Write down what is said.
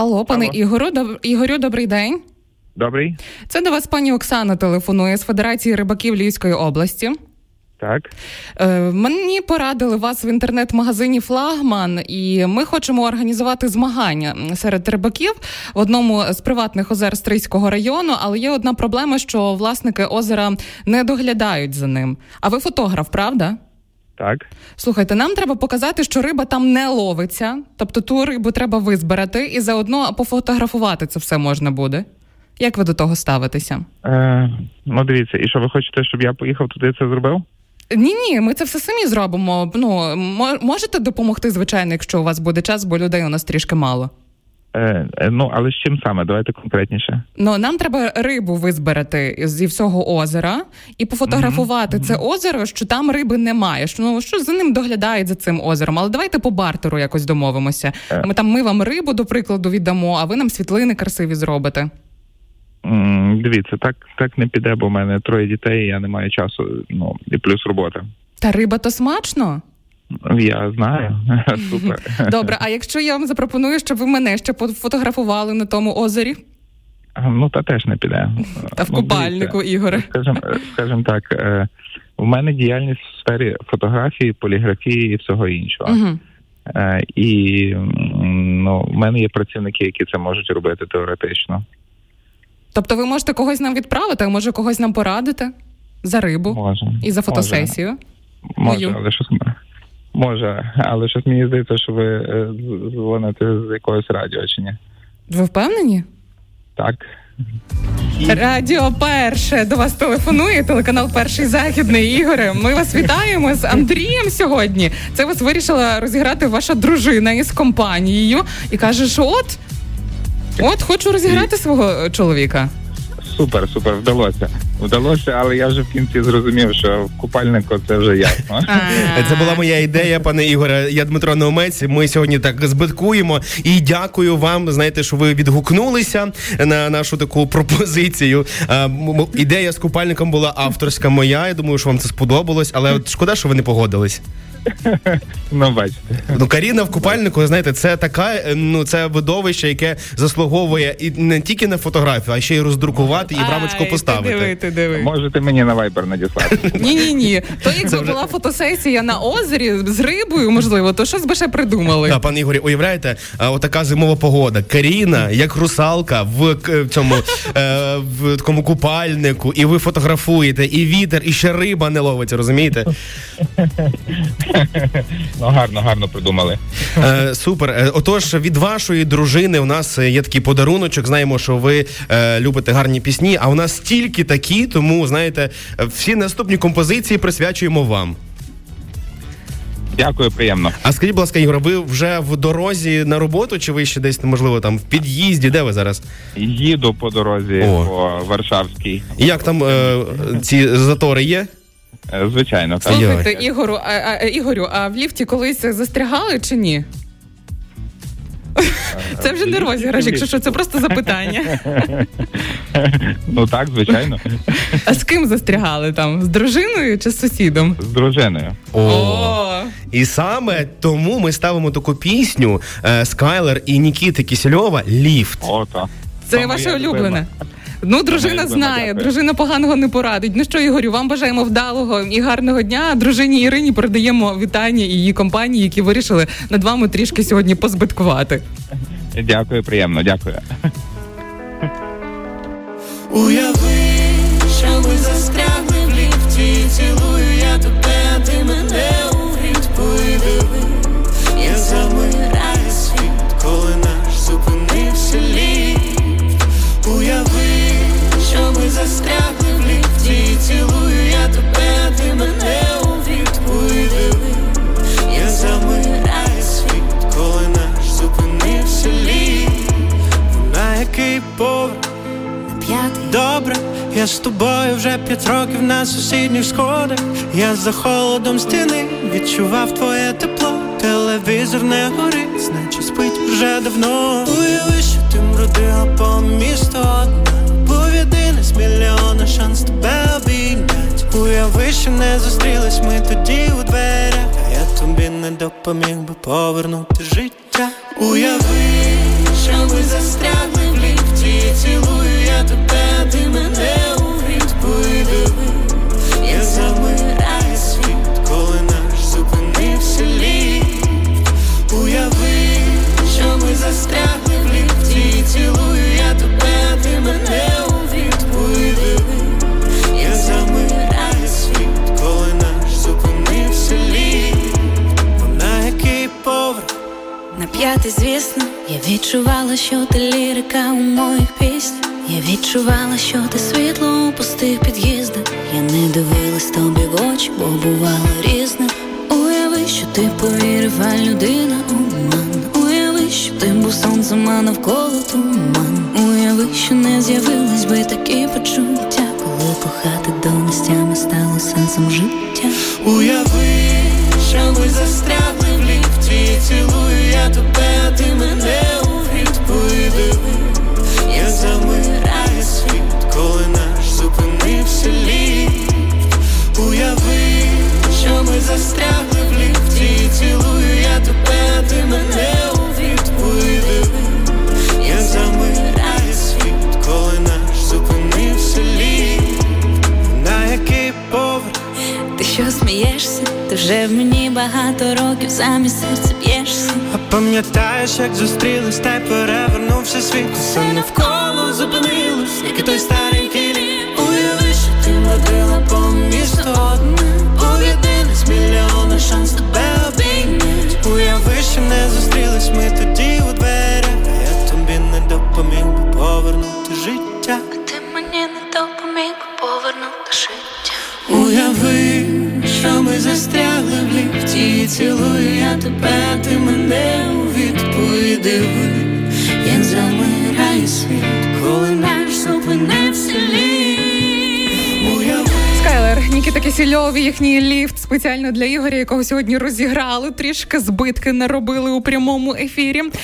Алло, пане Алло. Ігору, доб... Ігорю, добрий день. Добрий. Це до вас пані Оксана телефонує з Федерації рибаків Львівської області. Так. Е, Мені порадили вас в інтернет-магазині Флагман, і ми хочемо організувати змагання серед рибаків в одному з приватних озер Стрийського району. Але є одна проблема, що власники озера не доглядають за ним. А ви фотограф, правда? Так. Слухайте, нам треба показати, що риба там не ловиться, тобто ту рибу треба визбирати і заодно пофотографувати це все можна буде. Як ви до того ставитеся? Е, Ну, дивіться, і що ви хочете, щоб я поїхав туди це зробив? Ні, ні, ми це все самі зробимо. Ну можете допомогти, звичайно, якщо у вас буде час, бо людей у нас трішки мало. Е, е, Ну, але з чим саме? Давайте конкретніше. Ну нам треба рибу визбирати зі всього озера і пофотографувати mm-hmm. це озеро, що там риби немає. Що ну що за ним доглядають за цим озером? Але давайте по бартеру якось домовимося. Е. Ми там ми вам рибу, до прикладу, віддамо, а ви нам світлини красиві зробите. Дивіться, так так не піде, бо в мене троє дітей, і я не маю часу. Ну і плюс робота. Та риба то смачно. Я знаю. Супер. Добре, а якщо я вам запропоную, щоб ви мене ще пофотографували на тому озері? Ну, та теж не піде. Та в ну, купальнику, Ігоре. Скажімо скажем так, е, у мене діяльність в сфері фотографії, поліграфії і всього іншого. Угу. І ну, в мене є працівники, які це можуть робити теоретично. Тобто ви можете когось нам відправити, а може когось нам порадити за рибу може, і за фотосесію? Може, може але щось може, але щось мені здається, що ви е, дзвоните з якогось радіо чи ні? Ви впевнені? Так. Радіо перше до вас телефонує телеканал Перший Західний Ігоре. Ми вас вітаємо з Андрієм сьогодні. Це вас вирішила розіграти ваша дружина із компанією і каже, що от От хочу розіграти свого чоловіка. Супер, супер, вдалося. Вдалося, але я вже в кінці зрозумів, що в купальнику це вже ясно. Це була моя ідея, пане Ігоре. Я Дмитро Неомець. Ми сьогодні так збиткуємо і дякую вам. Знаєте, що ви відгукнулися на нашу таку пропозицію. Ідея з купальником була авторська моя. Я думаю, що вам це сподобалось, але от шкода, що ви не погодились. Ну, бачите. Ну, Каріна в купальнику, знаєте, це така, е, ну це видовище, яке заслуговує і не тільки на фотографію, а ще й роздрукувати і в рамочку поставити. Диви, ти диви. Можете мені на вайбер надіслати. Ні, ні, ні. То якби вже... була фотосесія на озері з рибою, можливо, то щось би ще придумали. Так, пане Ігорі, уявляєте, отака зимова погода. Каріна, як русалка, в цьому е, в такому купальнику, і ви фотографуєте, і вітер, і ще риба не ловиться, розумієте? Ну, гарно, гарно придумали. Е, Супер. Е, отож, від вашої дружини у нас є такий подаруночок. Знаємо, що ви е, любите гарні пісні, а у нас тільки такі, тому знаєте, всі наступні композиції присвячуємо вам. Дякую, приємно. А скажіть, будь ласка, Ігор, ви вже в дорозі на роботу, чи ви ще десь можливо там в під'їзді? Де ви зараз? Їду по дорозі О. по Варшавській. І Як там е, ці затори є? Е, звичайно, так. Слухайте, Ігору, а, а, Ігорю, а в ліфті колись застрягали чи ні? Це вже не розіграш, якщо що, це просто запитання. Ну так, звичайно. А з ким застрягали там? З дружиною чи з сусідом? З дружиною. О! І саме тому ми ставимо таку пісню е, Скайлер і Нікіти Кісельова Ліфт. О, так. Це ваше улюблене. Ну, дружина знає, дружина поганого не порадить. Ну що, Ігорю, вам бажаємо вдалого і гарного дня. Дружині Ірині передаємо вітання і її компанії, які вирішили над вами трішки сьогодні позбиткувати. Дякую, приємно, дякую. Уяви, що ми застрягли в ліфті, цілую який поверх? П'ятий Добре, я з тобою вже п'ять років на сусідніх сходах. Я за холодом стіни відчував твоє тепло. Телевізор не горить, значить спить вже давно. Уяви, що ти мрудила по місту одна єдине з мільйона шанс тебе обійнять Уяви, що не зустрілись ми тоді у дверях А я тобі не допоміг би повернути життя Уяви, відчувала, що ти лірика у моїх піснях. Я відчувала, що ти світло у пустих під'їздах. Я не дивилась тобі в очі, бо бувало різне. Уяви, що ти повірив, а людина обман Уяви, що ти був сонцем, а навколо туман. Уяви, що не з'явились би такі почуття, коли кохати до нестями стало сенсом життя. Уяви, що ми застрягли в ліфті Цілую я тебе, ти мене у відповіди Я замираю Ти вже в мені багато років замість серця б'єшся. А пам'ятаєш, як зустрілись, та й перевернувся світ Все навколо зупинилось, як і той старенький світ, коли наш зупинився ліфт Скайлер, Нікіта Кисельов і їхній ліфт спеціально для Ігоря, якого сьогодні розіграли, трішки збитки наробили у прямому ефірі.